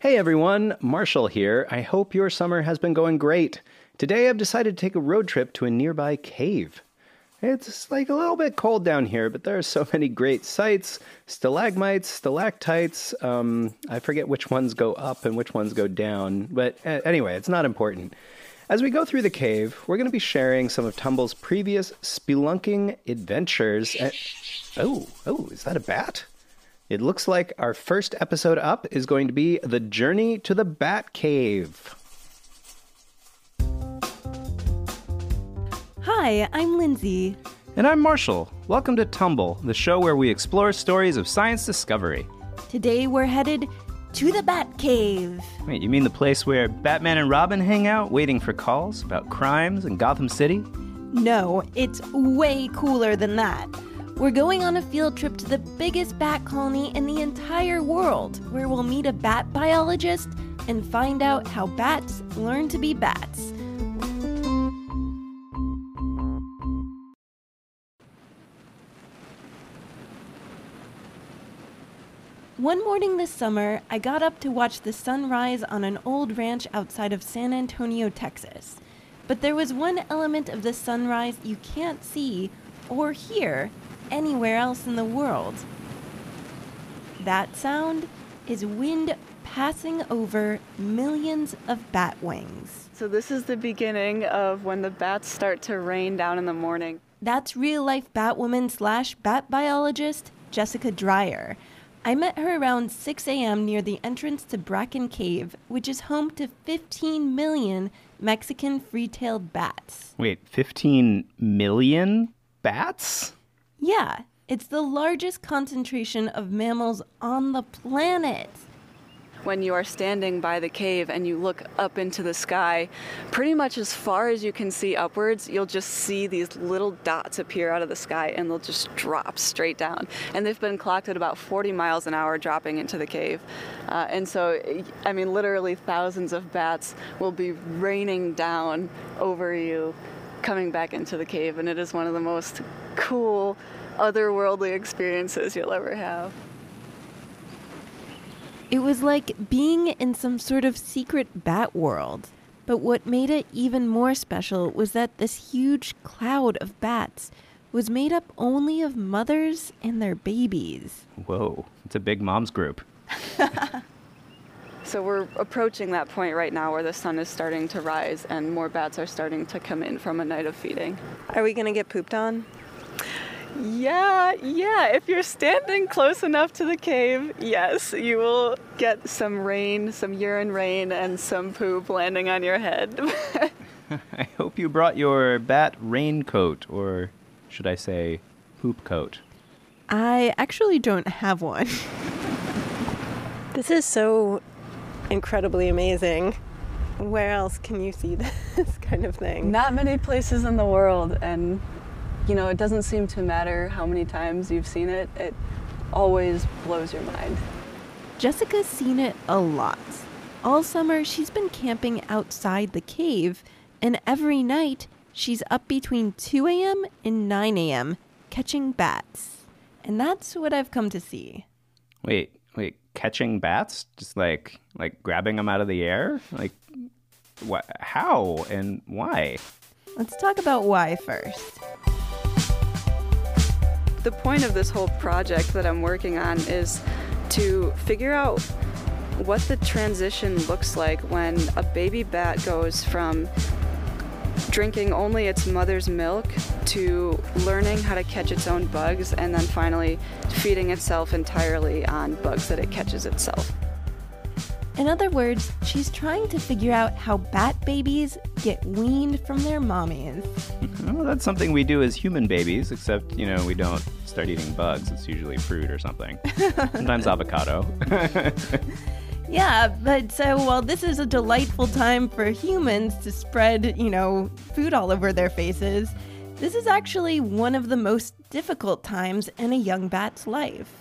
Hey everyone, Marshall here. I hope your summer has been going great. Today I've decided to take a road trip to a nearby cave. It's like a little bit cold down here, but there are so many great sights stalagmites, stalactites. Um, I forget which ones go up and which ones go down, but anyway, it's not important. As we go through the cave, we're going to be sharing some of Tumble's previous spelunking adventures. And... Oh, oh, is that a bat? It looks like our first episode up is going to be The Journey to the Bat Cave. Hi, I'm Lindsay. And I'm Marshall. Welcome to Tumble, the show where we explore stories of science discovery. Today we're headed to the Bat Cave. Wait, you mean the place where Batman and Robin hang out waiting for calls about crimes in Gotham City? No, it's way cooler than that. We're going on a field trip to the biggest bat colony in the entire world, where we'll meet a bat biologist and find out how bats learn to be bats. One morning this summer, I got up to watch the sun rise on an old ranch outside of San Antonio, Texas. But there was one element of the sunrise you can't see or hear anywhere else in the world. That sound is wind passing over millions of bat wings. So, this is the beginning of when the bats start to rain down in the morning. That's real life Batwoman slash bat biologist Jessica Dreyer. I met her around 6 a.m. near the entrance to Bracken Cave, which is home to 15 million Mexican free tailed bats. Wait, 15 million bats? Yeah, it's the largest concentration of mammals on the planet. When you are standing by the cave and you look up into the sky, pretty much as far as you can see upwards, you'll just see these little dots appear out of the sky and they'll just drop straight down. And they've been clocked at about 40 miles an hour dropping into the cave. Uh, and so, I mean, literally thousands of bats will be raining down over you coming back into the cave, and it is one of the most cool, otherworldly experiences you'll ever have. It was like being in some sort of secret bat world. But what made it even more special was that this huge cloud of bats was made up only of mothers and their babies. Whoa, it's a big mom's group. So we're approaching that point right now where the sun is starting to rise and more bats are starting to come in from a night of feeding. Are we going to get pooped on? Yeah, yeah. If you're standing close enough to the cave, yes, you will get some rain, some urine rain, and some poop landing on your head. I hope you brought your bat raincoat, or should I say, poop coat. I actually don't have one. This is so incredibly amazing. Where else can you see this kind of thing? Not many places in the world, and you know, it doesn't seem to matter how many times you've seen it, it always blows your mind. Jessica's seen it a lot. All summer, she's been camping outside the cave, and every night, she's up between 2 a.m. and 9 a.m. catching bats. And that's what I've come to see. Wait, wait, catching bats? Just like like grabbing them out of the air? Like what how and why? Let's talk about why first. The point of this whole project that I'm working on is to figure out what the transition looks like when a baby bat goes from drinking only its mother's milk to learning how to catch its own bugs and then finally feeding itself entirely on bugs that it catches itself. In other words, she's trying to figure out how bat babies get weaned from their mommies. Well, that's something we do as human babies, except, you know, we don't start eating bugs. It's usually fruit or something. Sometimes avocado. Yeah, but so while this is a delightful time for humans to spread, you know, food all over their faces, this is actually one of the most difficult times in a young bat's life.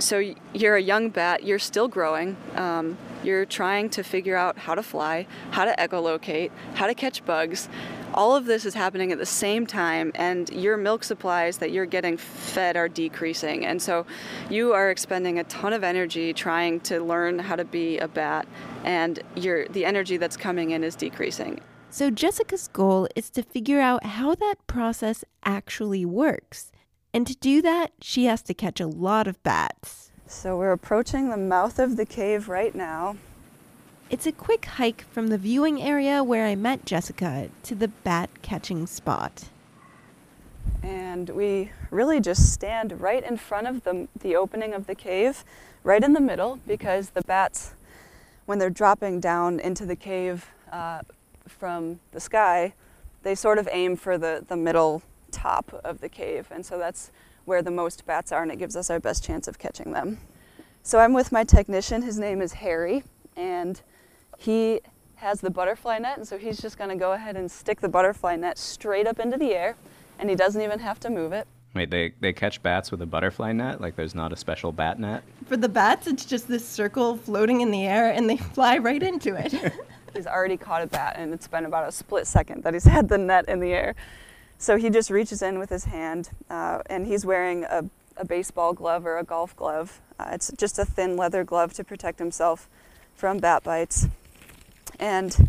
So you're a young bat, you're still growing. Um, you're trying to figure out how to fly, how to echolocate, how to catch bugs. All of this is happening at the same time, and your milk supplies that you're getting fed are decreasing. And so you are expending a ton of energy trying to learn how to be a bat, and your, the energy that's coming in is decreasing. So Jessica's goal is to figure out how that process actually works. And to do that, she has to catch a lot of bats. So we're approaching the mouth of the cave right now. It's a quick hike from the viewing area where I met Jessica to the bat catching spot. And we really just stand right in front of the, the opening of the cave, right in the middle, because the bats, when they're dropping down into the cave uh, from the sky, they sort of aim for the, the middle top of the cave. And so that's where the most bats are, and it gives us our best chance of catching them. So I'm with my technician. His name is Harry, and he has the butterfly net, and so he's just going to go ahead and stick the butterfly net straight up into the air, and he doesn't even have to move it. Wait, they, they catch bats with a butterfly net? Like there's not a special bat net? For the bats, it's just this circle floating in the air and they fly right into it. he's already caught a bat, and it's been about a split second that he's had the net in the air. So he just reaches in with his hand, uh, and he's wearing a, a, baseball glove or a golf glove. Uh, it's just a thin leather glove to protect himself from bat bites. And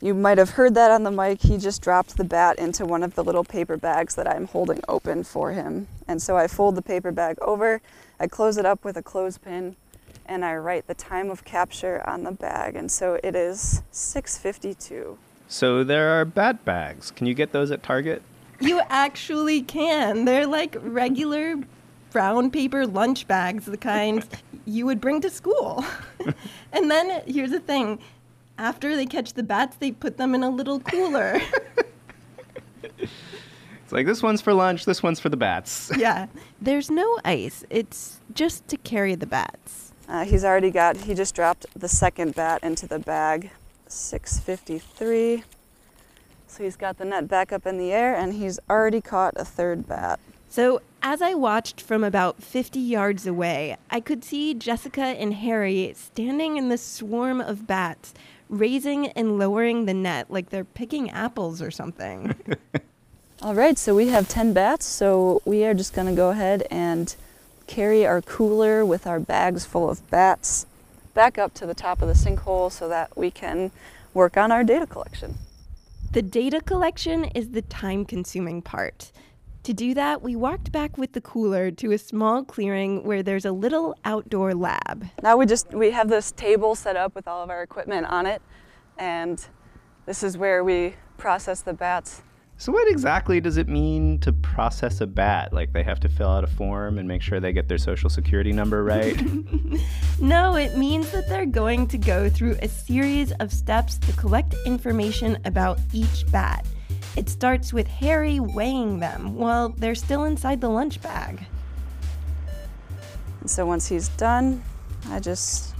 you might have heard that on the mic. He just dropped the bat into one of the little paper bags that I'm holding open for him. And so I fold the paper bag over, I close it up with a clothespin, and I write the time of capture on the bag. And so it is 6:52. So there are bat bags. Can you get those at Target? You actually can. They're like regular brown paper lunch bags, the kind you would bring to school. and then here's the thing after they catch the bats, they put them in a little cooler. it's like this one's for lunch, this one's for the bats. yeah. There's no ice, it's just to carry the bats. Uh, he's already got, he just dropped the second bat into the bag. 653. So he's got the net back up in the air and he's already caught a third bat. So, as I watched from about 50 yards away, I could see Jessica and Harry standing in the swarm of bats, raising and lowering the net like they're picking apples or something. All right, so we have 10 bats, so we are just going to go ahead and carry our cooler with our bags full of bats back up to the top of the sinkhole so that we can work on our data collection. The data collection is the time consuming part. To do that, we walked back with the cooler to a small clearing where there's a little outdoor lab. Now we just we have this table set up with all of our equipment on it and this is where we process the bats so, what exactly does it mean to process a bat? Like, they have to fill out a form and make sure they get their social security number right? no, it means that they're going to go through a series of steps to collect information about each bat. It starts with Harry weighing them while they're still inside the lunch bag. And so, once he's done, I just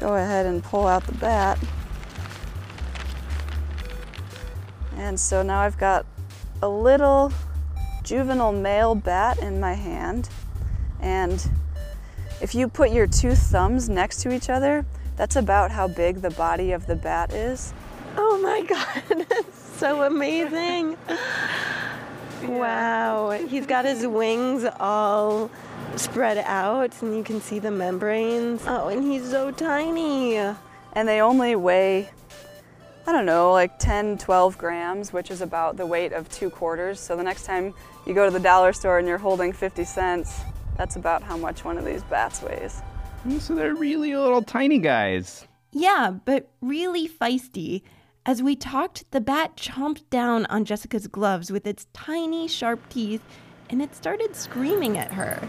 go ahead and pull out the bat. And so now I've got a little juvenile male bat in my hand. And if you put your two thumbs next to each other, that's about how big the body of the bat is. Oh my God, that's so amazing. Wow, he's got his wings all spread out and you can see the membranes. Oh, and he's so tiny. And they only weigh I don't know, like 10, 12 grams, which is about the weight of two quarters. So the next time you go to the dollar store and you're holding 50 cents, that's about how much one of these bats weighs. Mm, so they're really little tiny guys. Yeah, but really feisty. As we talked, the bat chomped down on Jessica's gloves with its tiny, sharp teeth, and it started screaming at her.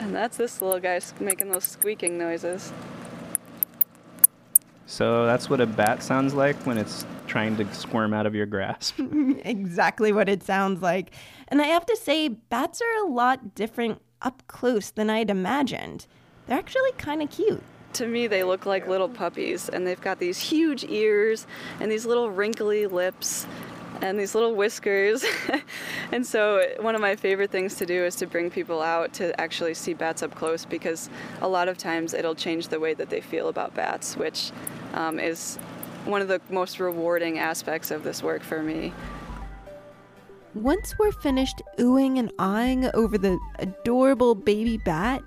And that's this little guy making those squeaking noises. So that's what a bat sounds like when it's trying to squirm out of your grasp. exactly what it sounds like. And I have to say, bats are a lot different up close than I'd imagined. They're actually kind of cute. To me, they look like little puppies, and they've got these huge ears and these little wrinkly lips. And these little whiskers. and so, one of my favorite things to do is to bring people out to actually see bats up close because a lot of times it'll change the way that they feel about bats, which um, is one of the most rewarding aspects of this work for me. Once we're finished oohing and awing over the adorable baby bat,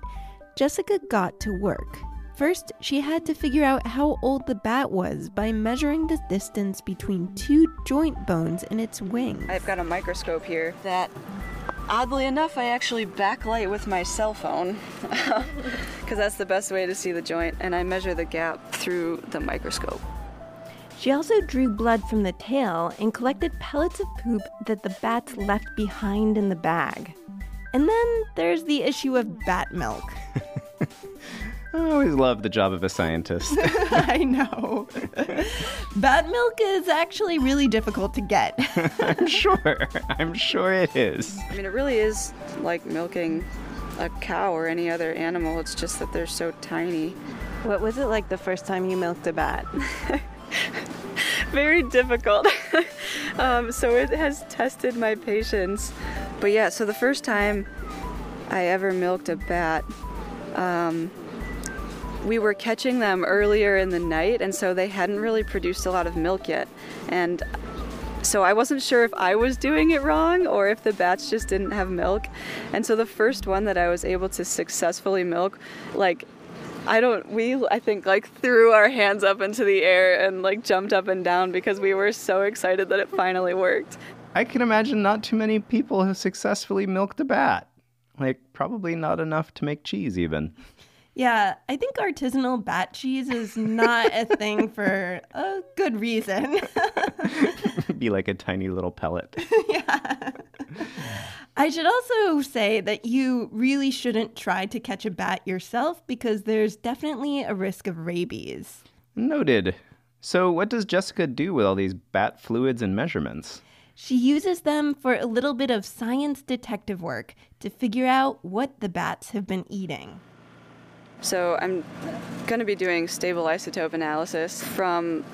Jessica got to work. First, she had to figure out how old the bat was by measuring the distance between two joint bones in its wing. I've got a microscope here that, oddly enough, I actually backlight with my cell phone because that's the best way to see the joint, and I measure the gap through the microscope. She also drew blood from the tail and collected pellets of poop that the bats left behind in the bag. And then there's the issue of bat milk. I always love the job of a scientist. I know. Bat milk is actually really difficult to get. I'm sure. I'm sure it is. I mean, it really is like milking a cow or any other animal. It's just that they're so tiny. What was it like the first time you milked a bat? Very difficult. um, so it has tested my patience. But yeah, so the first time I ever milked a bat, um, we were catching them earlier in the night, and so they hadn't really produced a lot of milk yet. And so I wasn't sure if I was doing it wrong or if the bats just didn't have milk. And so the first one that I was able to successfully milk, like, I don't, we, I think, like, threw our hands up into the air and, like, jumped up and down because we were so excited that it finally worked. I can imagine not too many people have successfully milked a bat. Like, probably not enough to make cheese, even. Yeah, I think artisanal bat cheese is not a thing for a good reason. Be like a tiny little pellet. yeah. I should also say that you really shouldn't try to catch a bat yourself because there's definitely a risk of rabies. Noted. So, what does Jessica do with all these bat fluids and measurements? She uses them for a little bit of science detective work to figure out what the bats have been eating. So I'm going to be doing stable isotope analysis from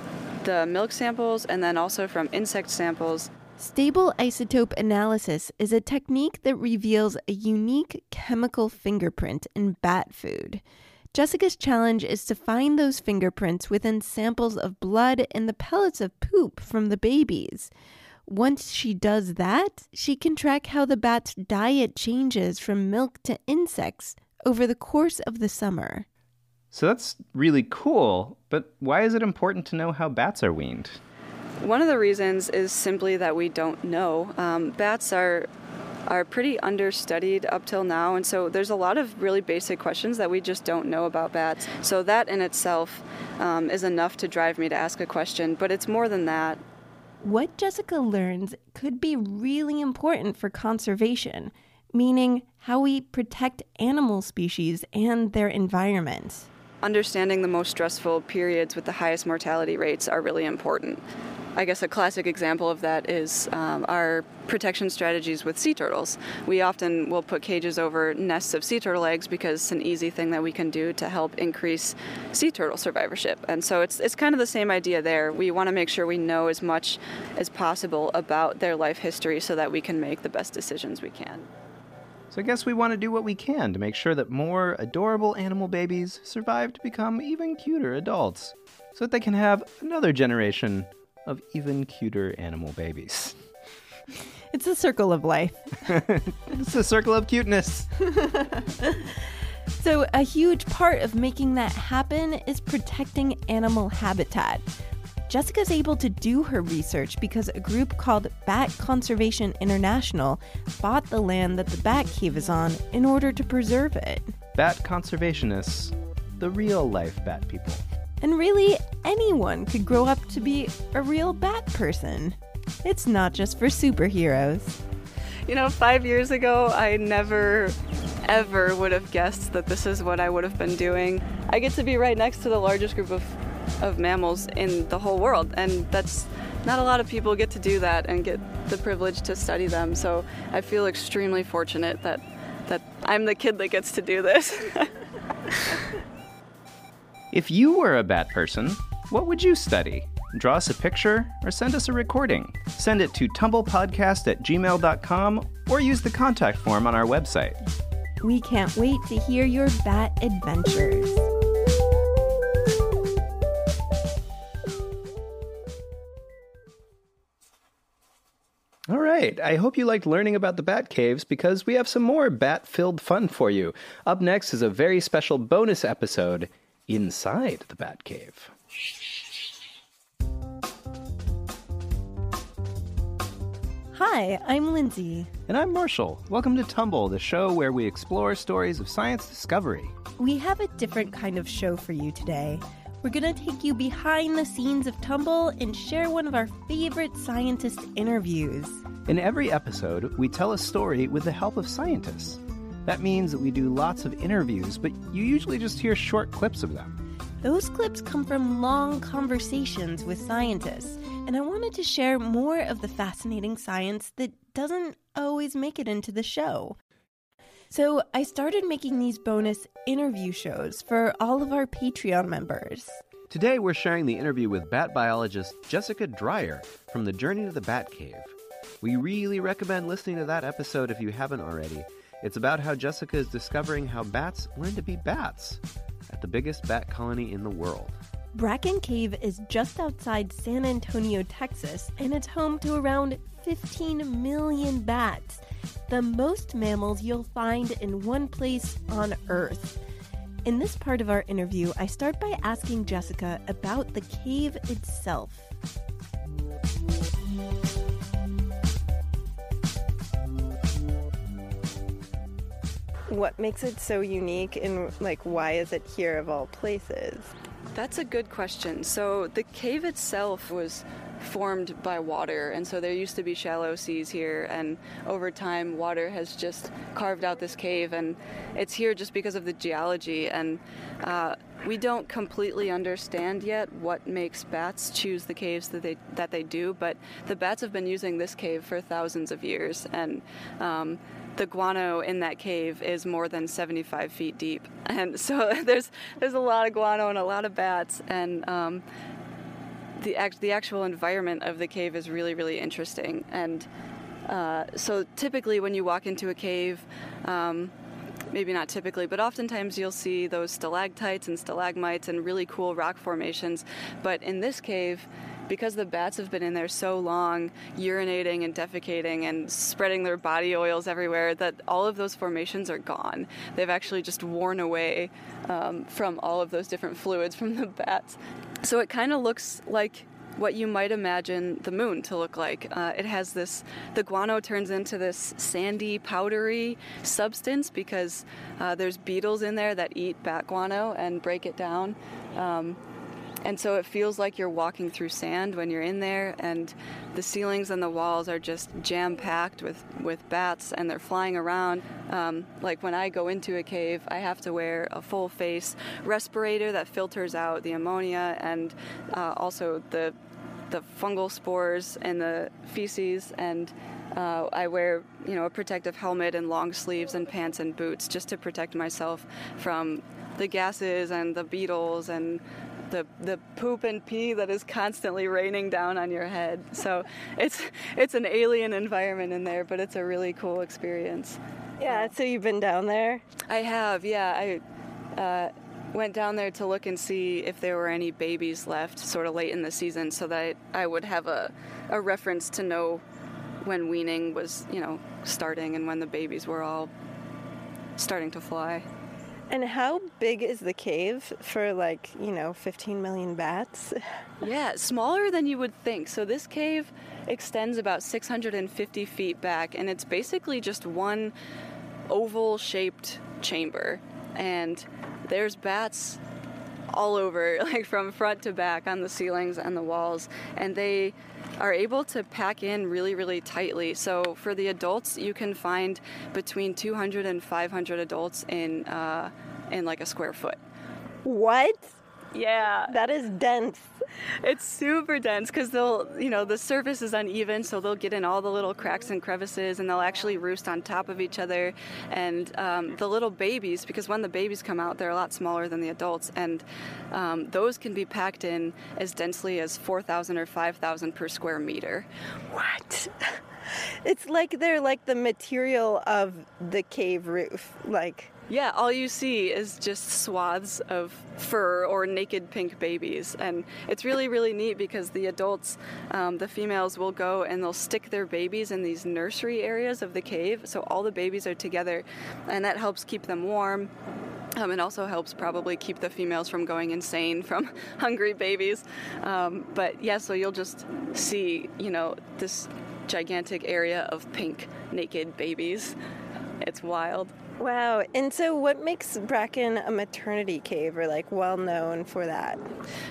the milk samples and then also from insect samples. Stable isotope analysis is a technique that reveals a unique chemical fingerprint in bat food. Jessica's challenge is to find those fingerprints within samples of blood and the pellets of poop from the babies. Once she does that, she can track how the bat's diet changes from milk to insects over the course of the summer. So that's really cool, but why is it important to know how bats are weaned? One of the reasons is simply that we don't know. Um, bats are are pretty understudied up till now, and so there's a lot of really basic questions that we just don't know about bats. So that in itself um, is enough to drive me to ask a question, but it's more than that. What Jessica learns could be really important for conservation, meaning how we protect animal species and their environment. Understanding the most stressful periods with the highest mortality rates are really important. I guess a classic example of that is um, our protection strategies with sea turtles. We often will put cages over nests of sea turtle eggs because it's an easy thing that we can do to help increase sea turtle survivorship. And so it's, it's kind of the same idea there. We want to make sure we know as much as possible about their life history so that we can make the best decisions we can. So I guess we want to do what we can to make sure that more adorable animal babies survive to become even cuter adults, so that they can have another generation of even cuter animal babies. It's a circle of life. it's a circle of cuteness. so, a huge part of making that happen is protecting animal habitat. Jessica's able to do her research because a group called Bat Conservation International bought the land that the Bat Cave is on in order to preserve it. Bat conservationists, the real life bat people. And really, anyone could grow up to be a real bat person. It's not just for superheroes. You know, five years ago, I never, ever would have guessed that this is what I would have been doing. I get to be right next to the largest group of, of mammals in the whole world, and that's not a lot of people get to do that and get the privilege to study them. So I feel extremely fortunate that, that I'm the kid that gets to do this. If you were a bat person, what would you study? Draw us a picture or send us a recording. Send it to tumblepodcast at gmail.com or use the contact form on our website. We can't wait to hear your bat adventures. Right, I hope you liked learning about the bat caves because we have some more bat filled fun for you. Up next is a very special bonus episode inside the bat cave. Hi, I'm Lindsay. And I'm Marshall. Welcome to Tumble, the show where we explore stories of science discovery. We have a different kind of show for you today. We're going to take you behind the scenes of Tumble and share one of our favorite scientist interviews. In every episode, we tell a story with the help of scientists. That means that we do lots of interviews, but you usually just hear short clips of them. Those clips come from long conversations with scientists, and I wanted to share more of the fascinating science that doesn't always make it into the show. So I started making these bonus interview shows for all of our Patreon members. Today, we're sharing the interview with bat biologist Jessica Dreyer from the Journey to the Bat Cave. We really recommend listening to that episode if you haven't already. It's about how Jessica is discovering how bats learn to be bats at the biggest bat colony in the world. Bracken Cave is just outside San Antonio, Texas, and it's home to around 15 million bats, the most mammals you'll find in one place on Earth. In this part of our interview, I start by asking Jessica about the cave itself. What makes it so unique and like why is it here of all places? That's a good question. So the cave itself was formed by water, and so there used to be shallow seas here, and over time, water has just carved out this cave, and it's here just because of the geology. And uh, we don't completely understand yet what makes bats choose the caves that they that they do, but the bats have been using this cave for thousands of years, and um, the guano in that cave is more than 75 feet deep, and so there's there's a lot of guano and a lot of bats, and um, the act, the actual environment of the cave is really really interesting. And uh, so typically when you walk into a cave. Um, maybe not typically, but oftentimes you'll see those stalactites and stalagmites and really cool rock formations. But in this cave, because the bats have been in there so long, urinating and defecating and spreading their body oils everywhere, that all of those formations are gone. They've actually just worn away um, from all of those different fluids from the bats. So it kind of looks like what you might imagine the moon to look like. Uh, it has this, the guano turns into this sandy, powdery substance because uh, there's beetles in there that eat bat guano and break it down. Um, and so it feels like you're walking through sand when you're in there, and the ceilings and the walls are just jam packed with, with bats, and they're flying around. Um, like when I go into a cave, I have to wear a full face respirator that filters out the ammonia and uh, also the the fungal spores and the feces and uh, I wear, you know, a protective helmet and long sleeves and pants and boots just to protect myself from the gases and the beetles and the the poop and pee that is constantly raining down on your head. So it's it's an alien environment in there, but it's a really cool experience. Yeah, so you've been down there? I have, yeah. I uh, went down there to look and see if there were any babies left, sort of late in the season, so that I would have a a reference to know when weaning was, you know, starting and when the babies were all starting to fly. And how big is the cave for like, you know, 15 million bats? Yeah, smaller than you would think. So this cave extends about 650 feet back, and it's basically just one oval shaped chamber. And there's bats all over, like from front to back on the ceilings and the walls. And they are able to pack in really, really tightly. So for the adults, you can find between 200 and 500 adults in, uh, in like a square foot. What? Yeah. That is dense. It's super dense because they'll, you know, the surface is uneven, so they'll get in all the little cracks and crevices and they'll actually roost on top of each other. And um, the little babies, because when the babies come out, they're a lot smaller than the adults, and um, those can be packed in as densely as 4,000 or 5,000 per square meter. What? It's like they're like the material of the cave roof. Like, Yeah, all you see is just swaths of fur or naked pink babies. And it's really, really neat because the adults, um, the females, will go and they'll stick their babies in these nursery areas of the cave. So all the babies are together, and that helps keep them warm. Um, it also helps probably keep the females from going insane from hungry babies. Um, but yeah, so you'll just see, you know, this gigantic area of pink naked babies. It's wild. Wow. And so, what makes Bracken a maternity cave or like well known for that?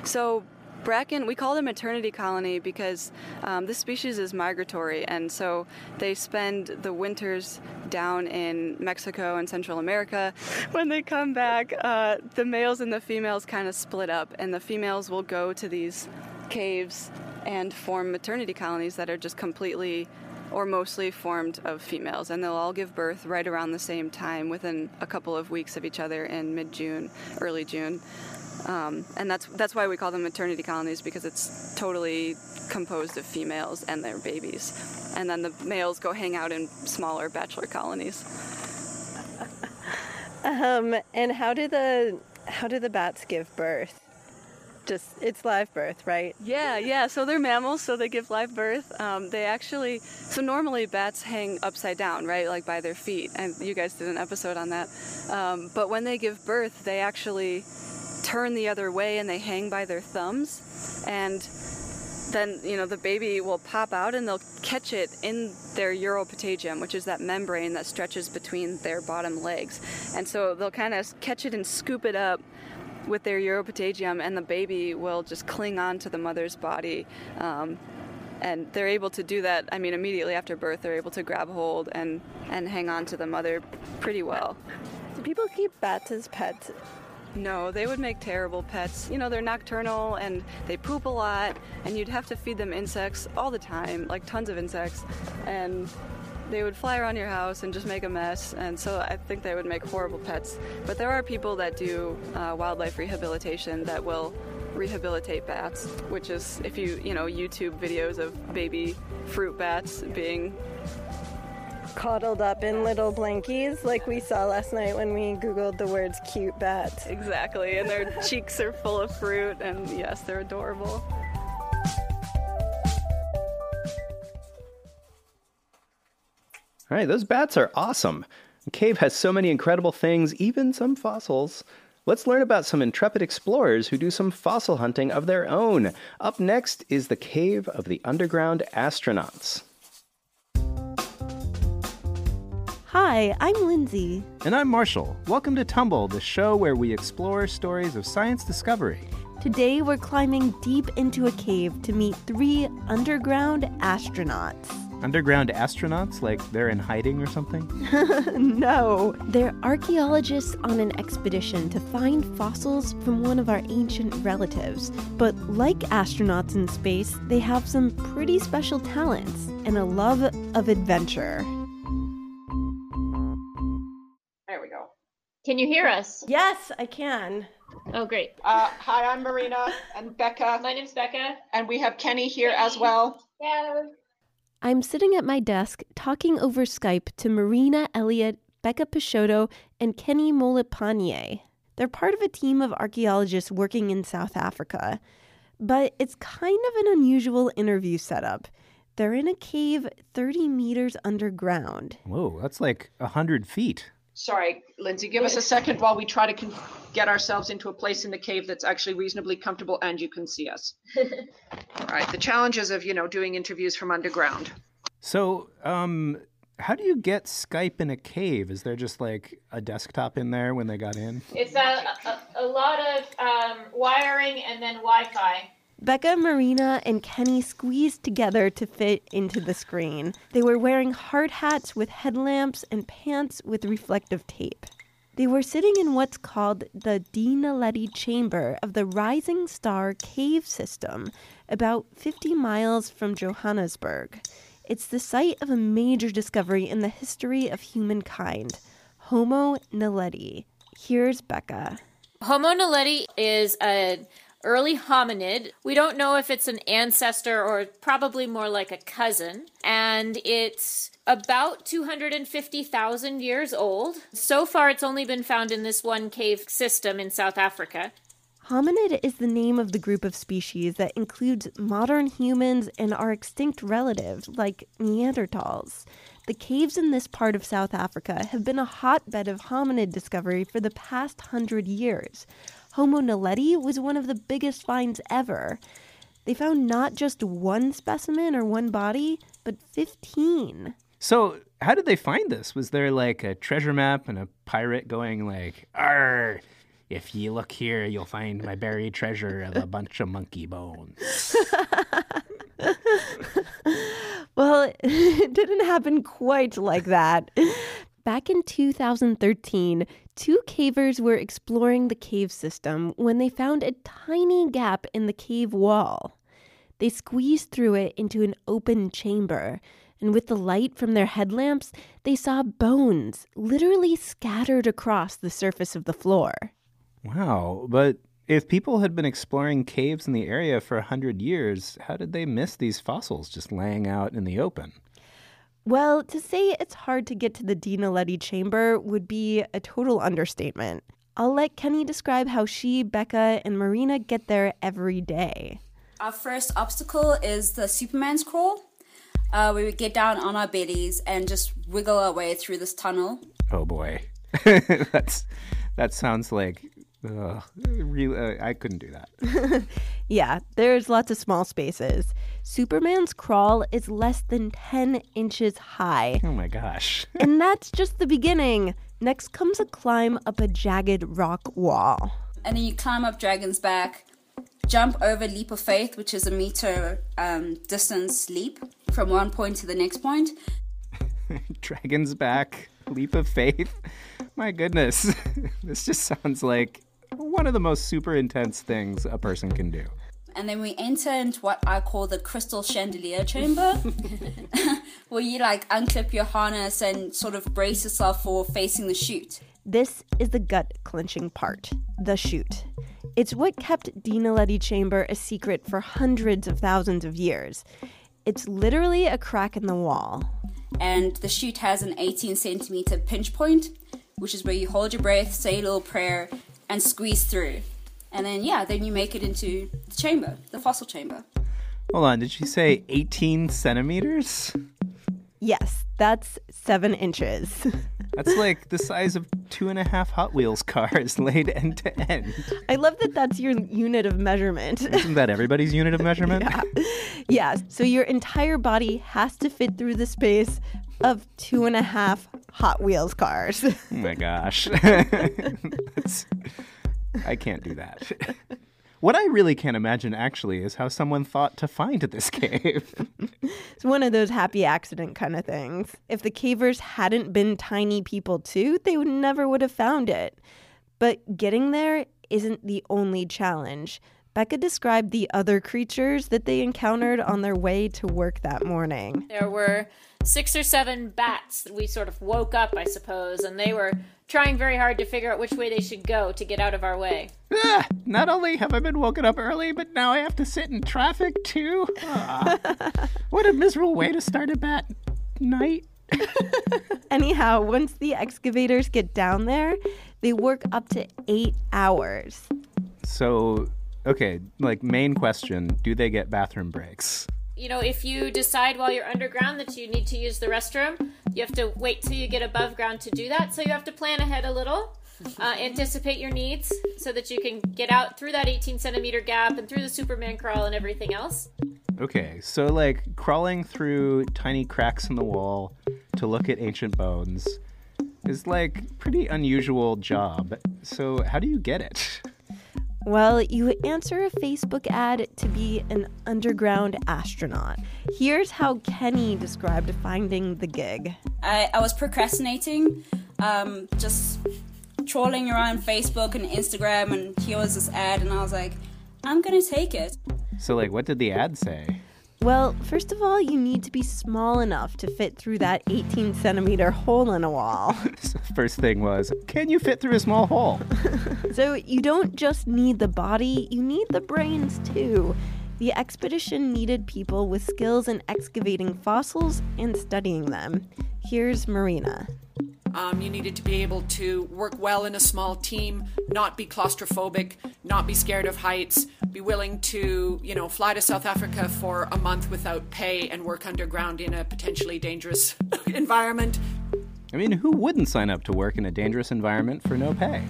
So, bracken, we call it a maternity colony because um, this species is migratory, and so they spend the winters down in Mexico and Central America. When they come back, uh, the males and the females kind of split up, and the females will go to these caves and form maternity colonies that are just completely or mostly formed of females, and they'll all give birth right around the same time within a couple of weeks of each other in mid June, early June. Um, and that's that's why we call them maternity colonies because it's totally composed of females and their babies, and then the males go hang out in smaller bachelor colonies. Um, and how do the how do the bats give birth? Just it's live birth, right? Yeah, yeah. So they're mammals, so they give live birth. Um, they actually, so normally bats hang upside down, right, like by their feet, and you guys did an episode on that. Um, but when they give birth, they actually turn the other way and they hang by their thumbs, and then you know the baby will pop out and they'll catch it in their uropatagium, which is that membrane that stretches between their bottom legs, and so they'll kind of catch it and scoop it up with their uropatagium, and the baby will just cling on to the mother's body. Um, and they're able to do that. I mean, immediately after birth, they're able to grab hold and and hang on to the mother pretty well. Do people keep bats as pets? No, they would make terrible pets. You know, they're nocturnal and they poop a lot, and you'd have to feed them insects all the time, like tons of insects, and they would fly around your house and just make a mess. And so I think they would make horrible pets. But there are people that do uh, wildlife rehabilitation that will rehabilitate bats, which is if you you know YouTube videos of baby fruit bats being Coddled up in little blankies, like we saw last night when we googled the words "cute bats." exactly, and their cheeks are full of fruit, and yes, they're adorable. All right, those bats are awesome. The cave has so many incredible things, even some fossils. Let's learn about some intrepid explorers who do some fossil hunting of their own. Up next is the Cave of the Underground Astronauts. Hi, I'm Lindsay. And I'm Marshall. Welcome to Tumble, the show where we explore stories of science discovery. Today we're climbing deep into a cave to meet three underground astronauts. Underground astronauts, like they're in hiding or something? No, they're archaeologists on an expedition to find fossils from one of our ancient relatives. But like astronauts in space, they have some pretty special talents and a love of adventure. There we go. Can you hear us? Yes, I can. Oh, great. Uh, hi, I'm Marina and Becca, My name's Becca. and we have Kenny here as well. Yeah. I'm sitting at my desk talking over Skype to Marina Elliott, Becca Peixoto, and Kenny Molopyane. They're part of a team of archaeologists working in South Africa. But it's kind of an unusual interview setup. They're in a cave 30 meters underground. Whoa, that's like a hundred feet. Sorry, Lindsay, give us a second while we try to con- get ourselves into a place in the cave that's actually reasonably comfortable and you can see us. All right, the challenges of, you know, doing interviews from underground. So, um, how do you get Skype in a cave? Is there just like a desktop in there when they got in? It's a, a, a lot of um, wiring and then Wi Fi. Becca, Marina, and Kenny squeezed together to fit into the screen. They were wearing hard hats with headlamps and pants with reflective tape. They were sitting in what's called the Dinaledi Chamber of the Rising Star Cave System, about 50 miles from Johannesburg. It's the site of a major discovery in the history of humankind Homo naledi. Here's Becca. Homo naledi is an early hominid. We don't know if it's an ancestor or probably more like a cousin. And it's about 250,000 years old. So far, it's only been found in this one cave system in South Africa. Hominid is the name of the group of species that includes modern humans and our extinct relatives, like Neanderthals. The caves in this part of South Africa have been a hotbed of hominid discovery for the past hundred years. Homo naledi was one of the biggest finds ever. They found not just one specimen or one body, but 15. So, how did they find this? Was there like a treasure map and a pirate going like, "Arr, if you look here, you'll find my buried treasure of a bunch of monkey bones." Well, it didn't happen quite like that. Back in 2013, two cavers were exploring the cave system when they found a tiny gap in the cave wall. They squeezed through it into an open chamber, and with the light from their headlamps, they saw bones literally scattered across the surface of the floor. Wow, but if people had been exploring caves in the area for a hundred years, how did they miss these fossils just laying out in the open? Well, to say it's hard to get to the Dinaledi chamber would be a total understatement. I'll let Kenny describe how she, Becca, and Marina get there every day. Our first obstacle is the Superman's crawl. Uh, we would get down on our bellies and just wiggle our way through this tunnel. Oh boy, that's that sounds like ugh, real. Uh, I couldn't do that. Yeah, there's lots of small spaces. Superman's crawl is less than 10 inches high. Oh my gosh. and that's just the beginning. Next comes a climb up a jagged rock wall. And then you climb up Dragon's Back, jump over Leap of Faith, which is a meter um, distance leap from one point to the next point. Dragon's back, leap of faith. My goodness, this just sounds like one of the most super intense things a person can do. And then we enter into what I call the crystal chandelier chamber, where you like unclip your harness and sort of brace yourself for facing the chute. This is the gut clenching part the chute. It's what kept Dinaledi Chamber a secret for hundreds of thousands of years. It's literally a crack in the wall. And the chute has an 18 centimeter pinch point, which is where you hold your breath, say a little prayer, and squeeze through. And then, yeah, then you make it into the chamber, the fossil chamber. Hold on, did she say 18 centimeters? Yes, that's seven inches. That's like the size of two and a half Hot Wheels cars laid end to end. I love that that's your unit of measurement. Isn't that everybody's unit of measurement? yeah, so your entire body has to fit through the space of two and a half Hot Wheels cars. Oh my gosh. That's, I can't do that. What I really can't imagine actually is how someone thought to find this cave. It's one of those happy accident kind of things. If the cavers hadn't been tiny people too, they would never would have found it. But getting there isn't the only challenge. Becca described the other creatures that they encountered on their way to work that morning. There were six or seven bats that we sort of woke up, I suppose, and they were trying very hard to figure out which way they should go to get out of our way. Ah, not only have I been woken up early, but now I have to sit in traffic too. Ah, what a miserable way to start a bat night. Anyhow, once the excavators get down there, they work up to eight hours. So, okay, like main question, do they get bathroom breaks? You know, if you decide while you're underground that you need to use the restroom, you have to wait till you get above ground to do that. So you have to plan ahead a little, uh, anticipate your needs so that you can get out through that 18 centimeter gap and through the Superman crawl and everything else. Okay, so like crawling through tiny cracks in the wall to look at ancient bones is like pretty unusual job. So how do you get it? Well, you answer a Facebook ad to be an underground astronaut. Here's how Kenny described finding the gig. I, I was procrastinating, um, just trolling around Facebook and Instagram, and here was this ad, and I was like, I'm gonna take it. So, like, what did the ad say? Well, first of all, you need to be small enough to fit through that 18 centimeter hole in a wall. First thing was, can you fit through a small hole? so you don't just need the body, you need the brains too. The expedition needed people with skills in excavating fossils and studying them. Here's Marina. Um, you needed to be able to work well in a small team, not be claustrophobic, not be scared of heights, be willing to, you know, fly to South Africa for a month without pay and work underground in a potentially dangerous environment. I mean, who wouldn't sign up to work in a dangerous environment for no pay?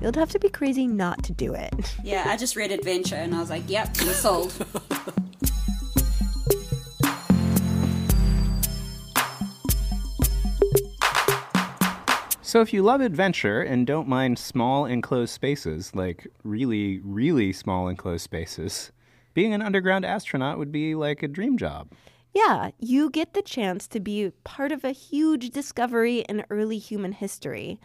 You'd have to be crazy not to do it. Yeah, I just read Adventure and I was like, yep, I'm sold. So, if you love adventure and don't mind small enclosed spaces, like really, really small enclosed spaces, being an underground astronaut would be like a dream job. Yeah, you get the chance to be part of a huge discovery in early human history.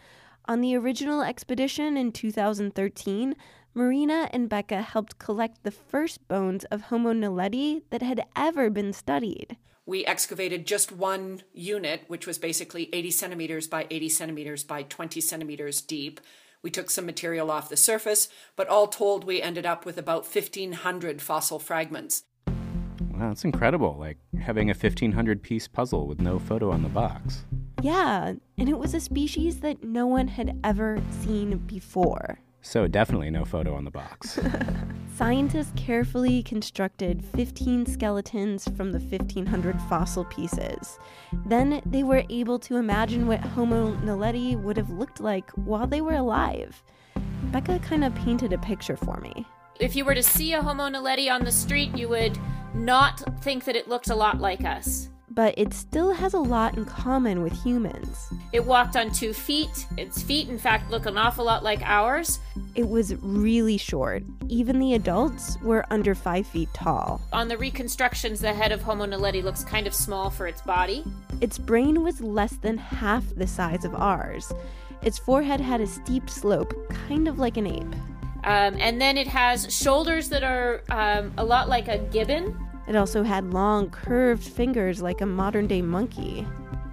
On the original expedition in 2013, Marina and Becca helped collect the first bones of Homo naledi that had ever been studied. We excavated just one unit, which was basically 80 centimeters by 80 centimeters by 20 centimeters deep. We took some material off the surface, but all told, we ended up with about 1,500 fossil fragments. Wow, that's incredible. Like having a 1,500 piece puzzle with no photo on the box. Yeah, and it was a species that no one had ever seen before. So, definitely no photo on the box. Scientists carefully constructed 15 skeletons from the 1,500 fossil pieces. Then they were able to imagine what Homo naledi would have looked like while they were alive. Becca kind of painted a picture for me. If you were to see a Homo naledi on the street, you would not think that it looked a lot like us. But it still has a lot in common with humans. It walked on two feet. Its feet, in fact, look an awful lot like ours. It was really short. Even the adults were under five feet tall. On the reconstructions, the head of Homo naledi looks kind of small for its body. Its brain was less than half the size of ours. Its forehead had a steep slope, kind of like an ape. Um, and then it has shoulders that are um, a lot like a gibbon. It also had long, curved fingers like a modern day monkey.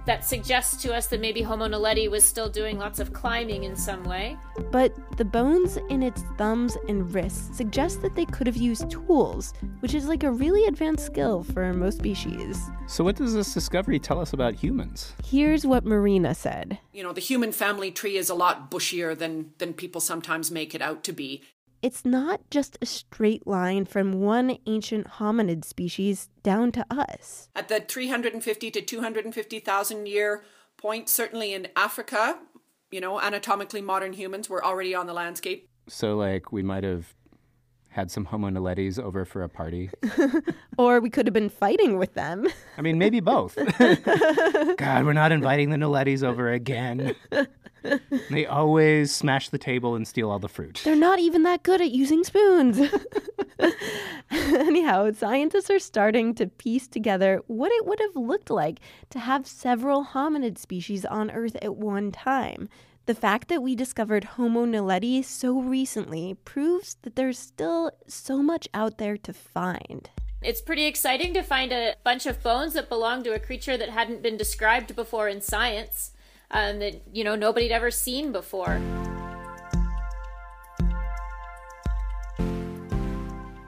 That suggests to us that maybe Homo naledi was still doing lots of climbing in some way. But the bones in its thumbs and wrists suggest that they could have used tools, which is like a really advanced skill for most species. So, what does this discovery tell us about humans? Here's what Marina said. You know, the human family tree is a lot bushier than, than people sometimes make it out to be. It's not just a straight line from one ancient hominid species down to us. At the 350 to 250,000 year point, certainly in Africa, you know, anatomically modern humans were already on the landscape. So, like, we might have had some Homo naledis over for a party. or we could have been fighting with them. I mean, maybe both. God, we're not inviting the naledis over again. they always smash the table and steal all the fruit. They're not even that good at using spoons. Anyhow, scientists are starting to piece together what it would have looked like to have several hominid species on Earth at one time. The fact that we discovered Homo naledi so recently proves that there's still so much out there to find. It's pretty exciting to find a bunch of bones that belong to a creature that hadn't been described before in science um, that you know nobody'd ever seen before.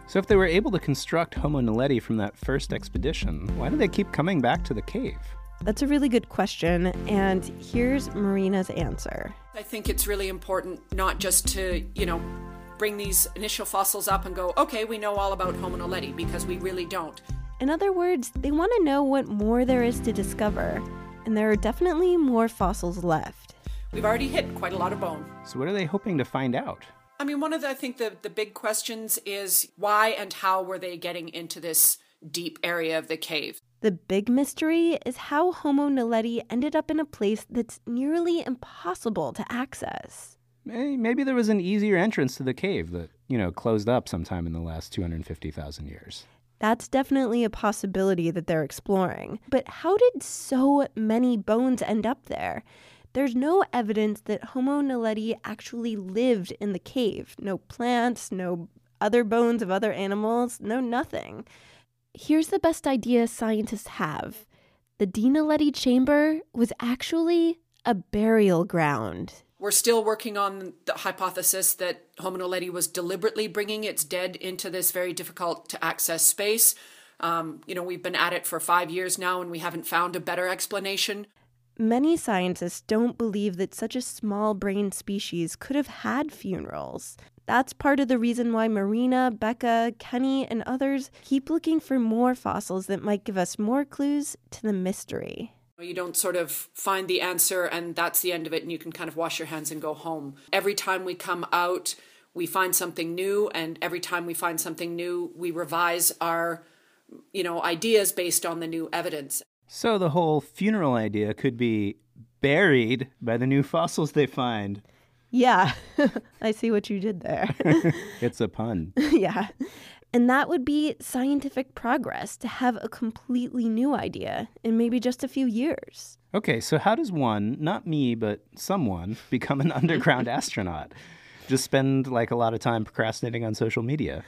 So, if they were able to construct Homo naledi from that first expedition, why do they keep coming back to the cave? That's a really good question, and here's Marina's answer. I think it's really important not just to, you know, bring these initial fossils up and go, okay, we know all about Homo naledi, because we really don't. In other words, they want to know what more there is to discover and there are definitely more fossils left. We've already hit quite a lot of bone. So, what are they hoping to find out? I mean, one of the, I think the, the big questions is why and how were they getting into this deep area of the cave? The big mystery is how Homo naledi ended up in a place that's nearly impossible to access. Maybe there was an easier entrance to the cave that, you know, closed up sometime in the last 250,000 years. That's definitely a possibility that they're exploring. But how did so many bones end up there? there's no evidence that Homo naledi actually lived in the cave. No plants, no other bones of other animals, no nothing. Here's the best idea scientists have the Dinaledi chamber was actually a burial ground. We're still working on the hypothesis that Homo naledi was deliberately bringing its dead into this very difficult to access space. Um, you know, we've been at it for five years now and we haven't found a better explanation. Many scientists don't believe that such a small brain species could have had funerals. That's part of the reason why Marina, Becca, Kenny, and others keep looking for more fossils that might give us more clues to the mystery. You don't sort of find the answer and that's the end of it, and you can kind of wash your hands and go home. Every time we come out, we find something new, and every time we find something new, we revise our you know ideas based on the new evidence. So the whole funeral idea could be buried by the new fossils they find. Yeah, I see what you did there. it's a pun. yeah. And that would be scientific progress to have a completely new idea in maybe just a few years. Okay, so how does one, not me, but someone, become an underground astronaut? Just spend like a lot of time procrastinating on social media.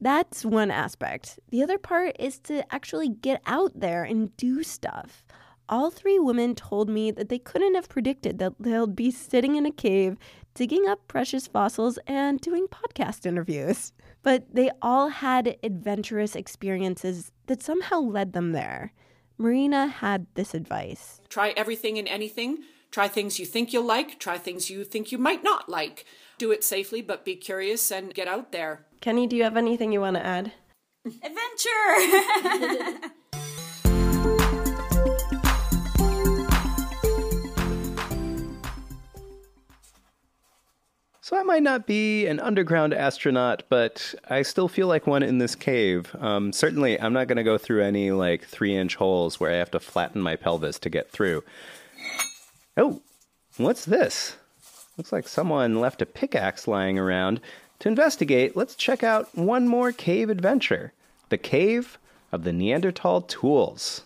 That's one aspect. The other part is to actually get out there and do stuff all three women told me that they couldn't have predicted that they'll be sitting in a cave, digging up precious fossils, and doing podcast interviews. But they all had adventurous experiences that somehow led them there. Marina had this advice Try everything and anything. Try things you think you'll like. Try things you think you might not like. Do it safely, but be curious and get out there. Kenny, do you have anything you want to add? Adventure! So I might not be an underground astronaut, but I still feel like one in this cave. Um, certainly, I'm not going to go through any like three inch holes where I have to flatten my pelvis to get through. Oh, what's this? Looks like someone left a pickaxe lying around. To investigate, let's check out one more cave adventure the Cave of the Neanderthal Tools.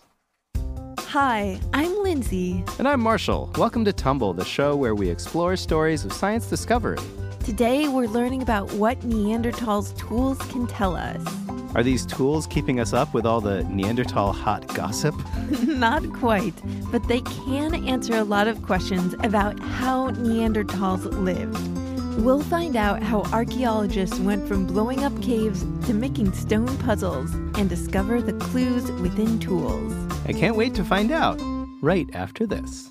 Hi, I'm Lindsay. And I'm Marshall. Welcome to Tumble, the show where we explore stories of science discovery. Today, we're learning about what Neanderthals' tools can tell us. Are these tools keeping us up with all the Neanderthal hot gossip? Not quite, but they can answer a lot of questions about how Neanderthals lived. We'll find out how archaeologists went from blowing up caves to making stone puzzles and discover the clues within tools. I can't wait to find out right after this.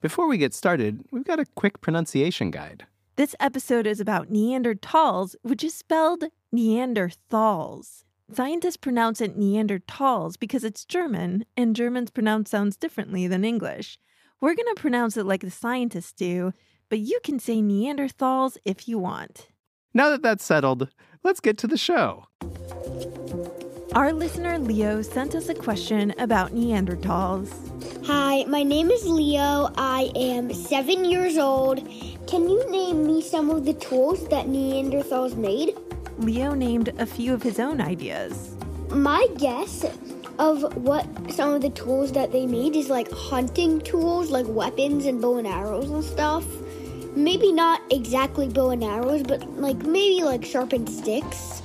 Before we get started, we've got a quick pronunciation guide. This episode is about Neanderthals, which is spelled Neanderthals. Scientists pronounce it Neanderthals because it's German, and Germans pronounce sounds differently than English. We're going to pronounce it like the scientists do, but you can say Neanderthals if you want. Now that that's settled, let's get to the show. Our listener Leo sent us a question about Neanderthals. Hi, my name is Leo. I am seven years old. Can you name me some of the tools that Neanderthals made? Leo named a few of his own ideas. My guess of what some of the tools that they made is like hunting tools, like weapons and bow and arrows and stuff. Maybe not exactly bow and arrows, but like maybe like sharpened sticks.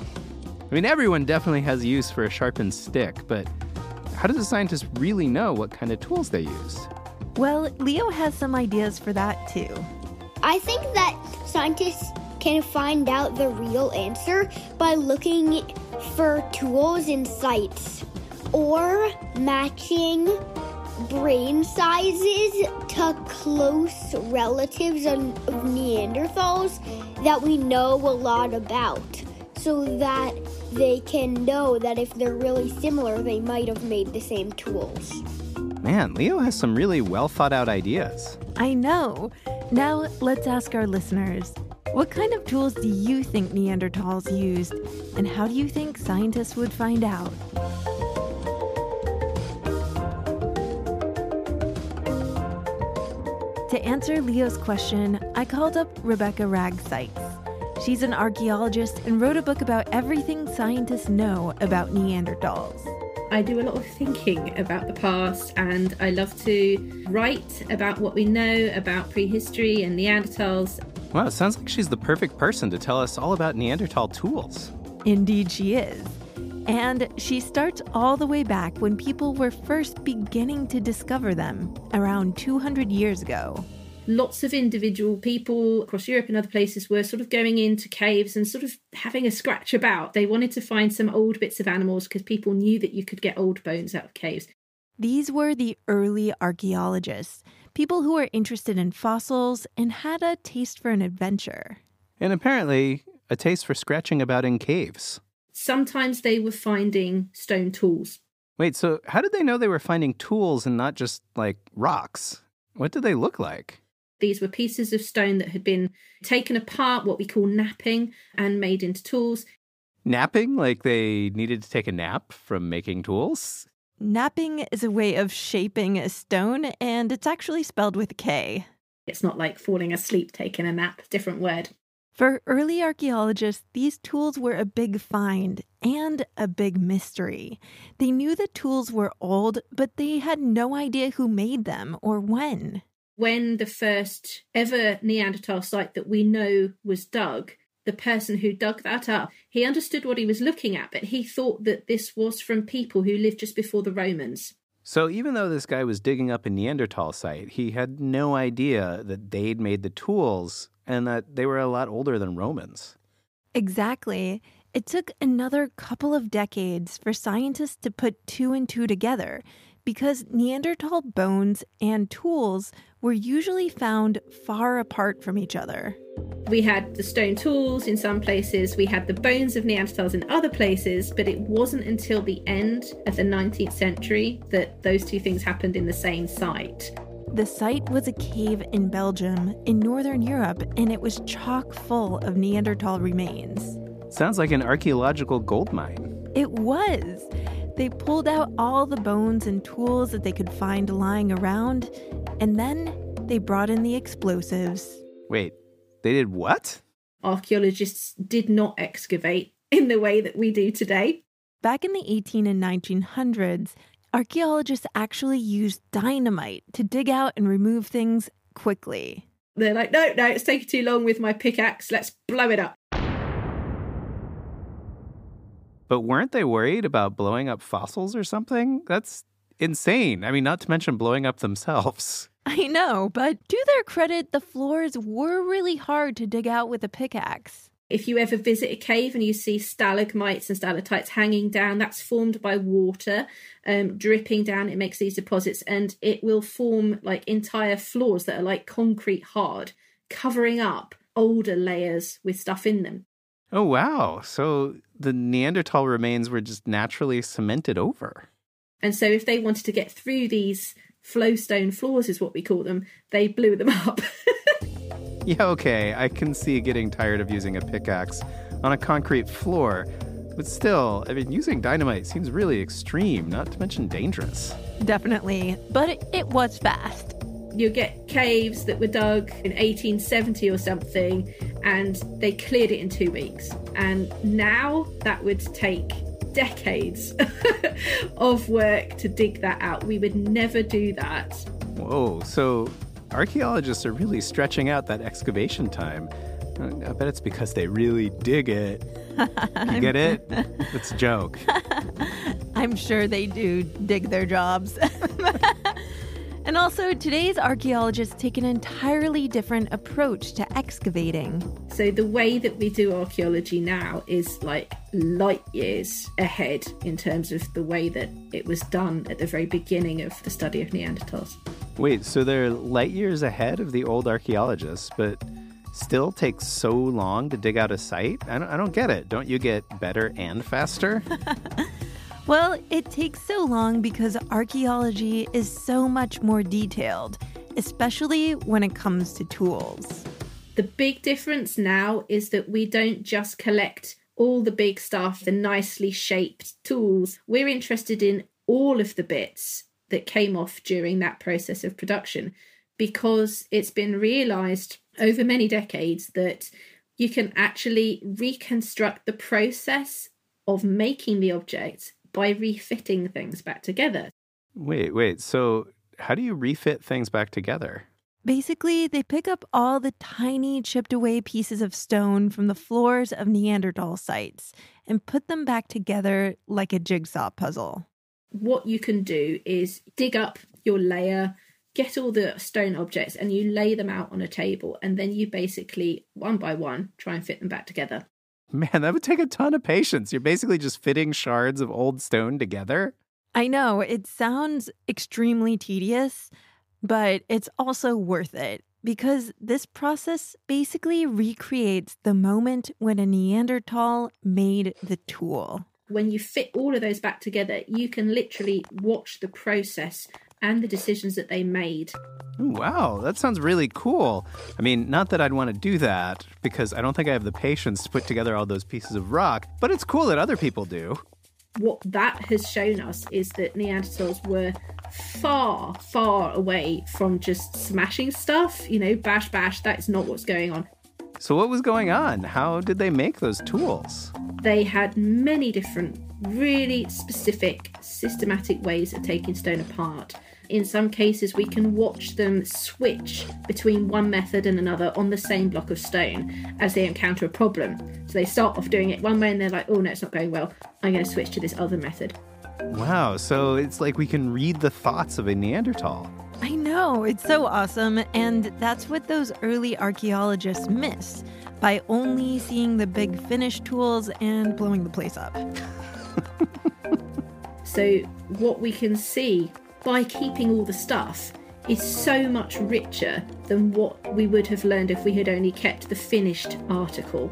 I mean, everyone definitely has use for a sharpened stick, but how does a scientist really know what kind of tools they use? Well, Leo has some ideas for that too. I think that scientists can find out the real answer by looking for tools in sites or matching brain sizes to close relatives of Neanderthals that we know a lot about so that they can know that if they're really similar, they might have made the same tools. Man, Leo has some really well thought out ideas. I know. Now let's ask our listeners what kind of tools do you think Neanderthals used, and how do you think scientists would find out? To answer Leo's question, I called up Rebecca Wragg Sykes. She's an archaeologist and wrote a book about everything scientists know about Neanderthals. I do a lot of thinking about the past and I love to write about what we know about prehistory and Neanderthals. Wow, it sounds like she's the perfect person to tell us all about Neanderthal tools. Indeed, she is. And she starts all the way back when people were first beginning to discover them, around 200 years ago. Lots of individual people across Europe and other places were sort of going into caves and sort of having a scratch about. They wanted to find some old bits of animals because people knew that you could get old bones out of caves. These were the early archaeologists, people who were interested in fossils and had a taste for an adventure. And apparently, a taste for scratching about in caves. Sometimes they were finding stone tools. Wait, so how did they know they were finding tools and not just like rocks? What did they look like? These were pieces of stone that had been taken apart, what we call knapping, and made into tools. Napping? Like they needed to take a nap from making tools? Knapping is a way of shaping a stone, and it's actually spelled with K. It's not like falling asleep taking a nap, different word. For early archaeologists, these tools were a big find and a big mystery. They knew the tools were old, but they had no idea who made them or when. When the first ever Neanderthal site that we know was dug, the person who dug that up, he understood what he was looking at, but he thought that this was from people who lived just before the Romans. So even though this guy was digging up a Neanderthal site, he had no idea that they'd made the tools and that they were a lot older than Romans. Exactly. It took another couple of decades for scientists to put two and two together because Neanderthal bones and tools were usually found far apart from each other. We had the stone tools in some places, we had the bones of Neanderthals in other places, but it wasn't until the end of the 19th century that those two things happened in the same site. The site was a cave in Belgium, in Northern Europe, and it was chock full of Neanderthal remains. Sounds like an archaeological gold mine. It was. They pulled out all the bones and tools that they could find lying around, and then they brought in the explosives. Wait, they did what? Archaeologists did not excavate in the way that we do today. Back in the 18 and 1900s, archaeologists actually used dynamite to dig out and remove things quickly. They're like, no, no, it's taking too long with my pickaxe. Let's blow it up. But weren't they worried about blowing up fossils or something? That's insane. I mean, not to mention blowing up themselves. I know, but to their credit, the floors were really hard to dig out with a pickaxe. If you ever visit a cave and you see stalagmites and stalactites hanging down, that's formed by water um, dripping down. It makes these deposits and it will form like entire floors that are like concrete hard, covering up older layers with stuff in them. Oh, wow. So the Neanderthal remains were just naturally cemented over. And so if they wanted to get through these flowstone floors, is what we call them, they blew them up. yeah, okay. I can see getting tired of using a pickaxe on a concrete floor. But still, I mean, using dynamite seems really extreme, not to mention dangerous. Definitely. But it, it was fast. You get caves that were dug in 1870 or something, and they cleared it in two weeks. And now that would take decades of work to dig that out. We would never do that. Whoa, so archaeologists are really stretching out that excavation time. I bet it's because they really dig it. You get it? It's a joke. I'm sure they do dig their jobs. And also, today's archaeologists take an entirely different approach to excavating. So, the way that we do archaeology now is like light years ahead in terms of the way that it was done at the very beginning of the study of Neanderthals. Wait, so they're light years ahead of the old archaeologists, but still takes so long to dig out a site? I don't, I don't get it. Don't you get better and faster? well, it takes so long because archaeology is so much more detailed, especially when it comes to tools. The big difference now is that we don't just collect all the big stuff, the nicely shaped tools. We're interested in all of the bits that came off during that process of production because it's been realized over many decades that you can actually reconstruct the process of making the object by refitting things back together. Wait, wait. So, how do you refit things back together? Basically, they pick up all the tiny chipped away pieces of stone from the floors of Neanderthal sites and put them back together like a jigsaw puzzle. What you can do is dig up your layer, get all the stone objects, and you lay them out on a table, and then you basically, one by one, try and fit them back together. Man, that would take a ton of patience. You're basically just fitting shards of old stone together. I know it sounds extremely tedious, but it's also worth it because this process basically recreates the moment when a Neanderthal made the tool. When you fit all of those back together, you can literally watch the process and the decisions that they made. Wow, that sounds really cool. I mean, not that I'd want to do that because I don't think I have the patience to put together all those pieces of rock, but it's cool that other people do. What that has shown us is that Neanderthals were far, far away from just smashing stuff. You know, bash, bash, that's not what's going on. So, what was going on? How did they make those tools? They had many different, really specific, systematic ways of taking stone apart. In some cases, we can watch them switch between one method and another on the same block of stone as they encounter a problem. So they start off doing it one way and they're like, oh no, it's not going well. I'm going to switch to this other method. Wow, so it's like we can read the thoughts of a Neanderthal. I know, it's so awesome. And that's what those early archaeologists miss by only seeing the big finished tools and blowing the place up. so, what we can see by keeping all the stuff is so much richer than what we would have learned if we had only kept the finished article.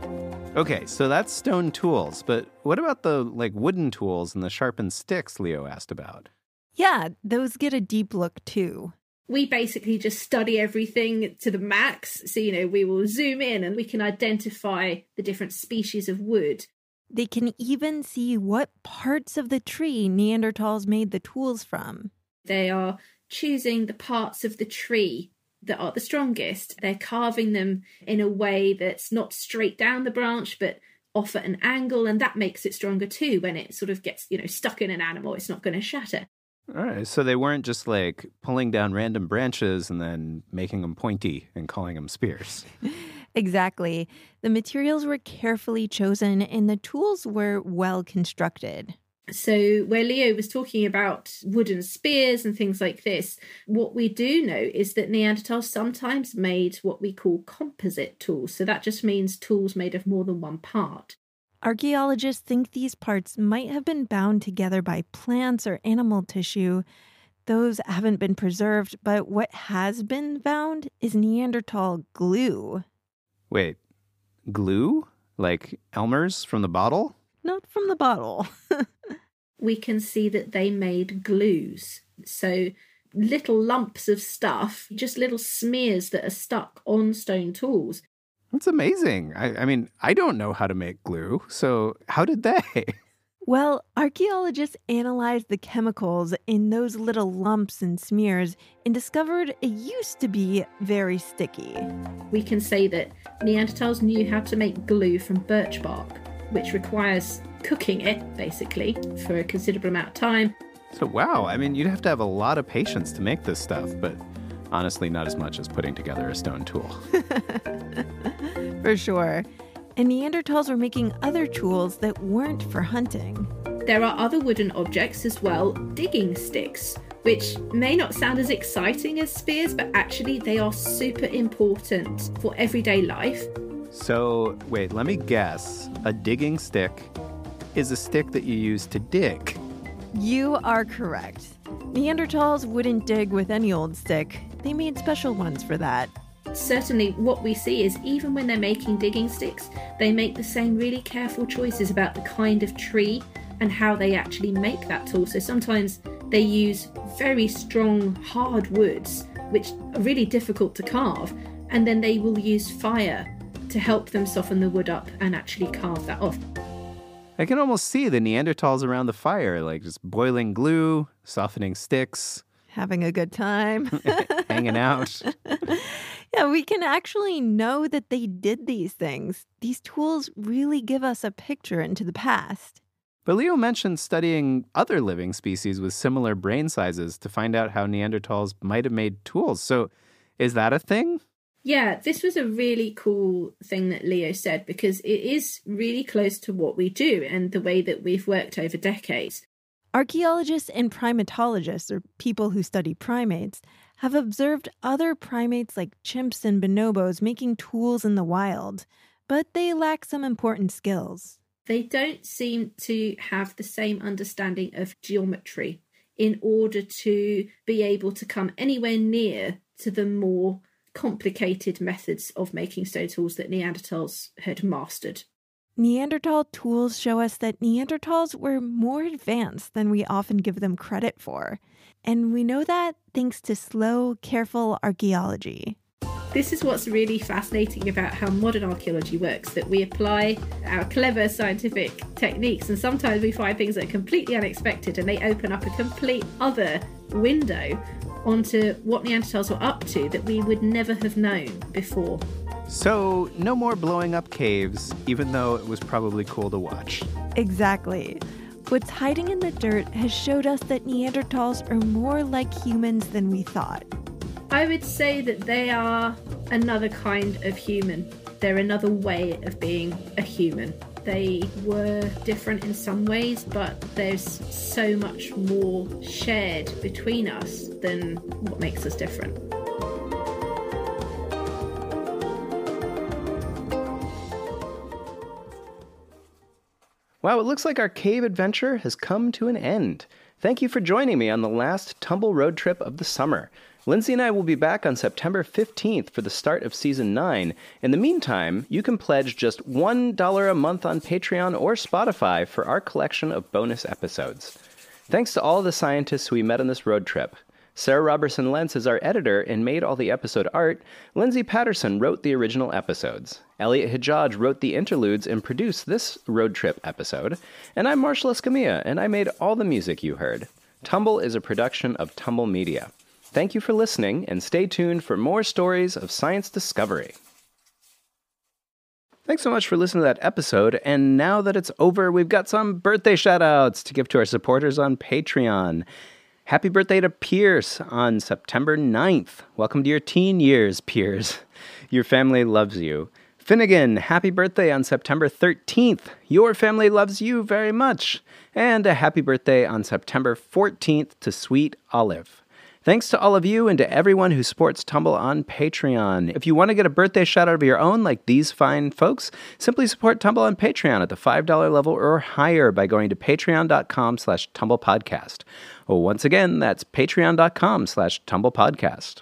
Okay, so that's stone tools, but what about the like wooden tools and the sharpened sticks Leo asked about? Yeah, those get a deep look too. We basically just study everything to the max. So, you know, we will zoom in and we can identify the different species of wood. They can even see what parts of the tree Neanderthals made the tools from. They are choosing the parts of the tree that are the strongest. They're carving them in a way that's not straight down the branch, but off at an angle, and that makes it stronger too. When it sort of gets, you know, stuck in an animal, it's not going to shatter. All right, so they weren't just like pulling down random branches and then making them pointy and calling them spears. exactly. The materials were carefully chosen and the tools were well constructed. So, where Leo was talking about wooden spears and things like this, what we do know is that Neanderthals sometimes made what we call composite tools. So, that just means tools made of more than one part. Archaeologists think these parts might have been bound together by plants or animal tissue. Those haven't been preserved, but what has been found is Neanderthal glue. Wait, glue? Like Elmer's from the bottle? Not from the bottle. we can see that they made glues. So little lumps of stuff, just little smears that are stuck on stone tools. That's amazing. I, I, mean, I don't know how to make glue, so how did they? Well, archaeologists analyzed the chemicals in those little lumps and smears and discovered it used to be very sticky. We can say that Neanderthals knew how to make glue from birch bark, which requires cooking it, basically, for a considerable amount of time. So, wow, I mean, you'd have to have a lot of patience to make this stuff, but honestly, not as much as putting together a stone tool. for sure. And Neanderthals were making other tools that weren't for hunting. There are other wooden objects as well, digging sticks, which may not sound as exciting as spears, but actually they are super important for everyday life. So, wait, let me guess. A digging stick is a stick that you use to dig. You are correct. Neanderthals wouldn't dig with any old stick, they made special ones for that certainly what we see is even when they're making digging sticks, they make the same really careful choices about the kind of tree and how they actually make that tool. So sometimes they use very strong, hard woods, which are really difficult to carve, and then they will use fire to help them soften the wood up and actually carve that off. I can almost see the Neanderthals around the fire, like just boiling glue, softening sticks, having a good time, hanging out. Yeah, we can actually know that they did these things. These tools really give us a picture into the past. But Leo mentioned studying other living species with similar brain sizes to find out how Neanderthals might have made tools. So, is that a thing? Yeah, this was a really cool thing that Leo said because it is really close to what we do and the way that we've worked over decades. Archaeologists and primatologists, or people who study primates, have observed other primates like chimps and bonobos making tools in the wild, but they lack some important skills they don't seem to have the same understanding of geometry in order to be able to come anywhere near to the more complicated methods of making stone tools that Neanderthals had mastered. Neanderthal tools show us that Neanderthals were more advanced than we often give them credit for. And we know that thanks to slow, careful archaeology. This is what's really fascinating about how modern archaeology works that we apply our clever scientific techniques, and sometimes we find things that are completely unexpected and they open up a complete other window onto what Neanderthals were up to that we would never have known before. So, no more blowing up caves, even though it was probably cool to watch. Exactly. What's hiding in the dirt has showed us that Neanderthals are more like humans than we thought. I would say that they are another kind of human. They're another way of being a human. They were different in some ways, but there's so much more shared between us than what makes us different. Wow, it looks like our cave adventure has come to an end. Thank you for joining me on the last Tumble road trip of the summer. Lindsay and I will be back on September 15th for the start of season 9. In the meantime, you can pledge just $1 a month on Patreon or Spotify for our collection of bonus episodes. Thanks to all the scientists we met on this road trip. Sarah Robertson Lentz is our editor and made all the episode art. Lindsay Patterson wrote the original episodes. Elliot Hajaj wrote the interludes and produced this road trip episode. And I'm Marshall Escamilla, and I made all the music you heard. Tumble is a production of Tumble Media. Thank you for listening, and stay tuned for more stories of science discovery. Thanks so much for listening to that episode. And now that it's over, we've got some birthday shoutouts to give to our supporters on Patreon. Happy birthday to Pierce on September 9th. Welcome to your teen years, Pierce. Your family loves you. Finnegan, happy birthday on September 13th. Your family loves you very much. And a happy birthday on September 14th to Sweet Olive. Thanks to all of you and to everyone who supports Tumble on Patreon. If you want to get a birthday shout out of your own, like these fine folks, simply support Tumble on Patreon at the $5 level or higher by going to patreon.com slash tumblepodcast. Once again, that's patreon.com slash tumblepodcast.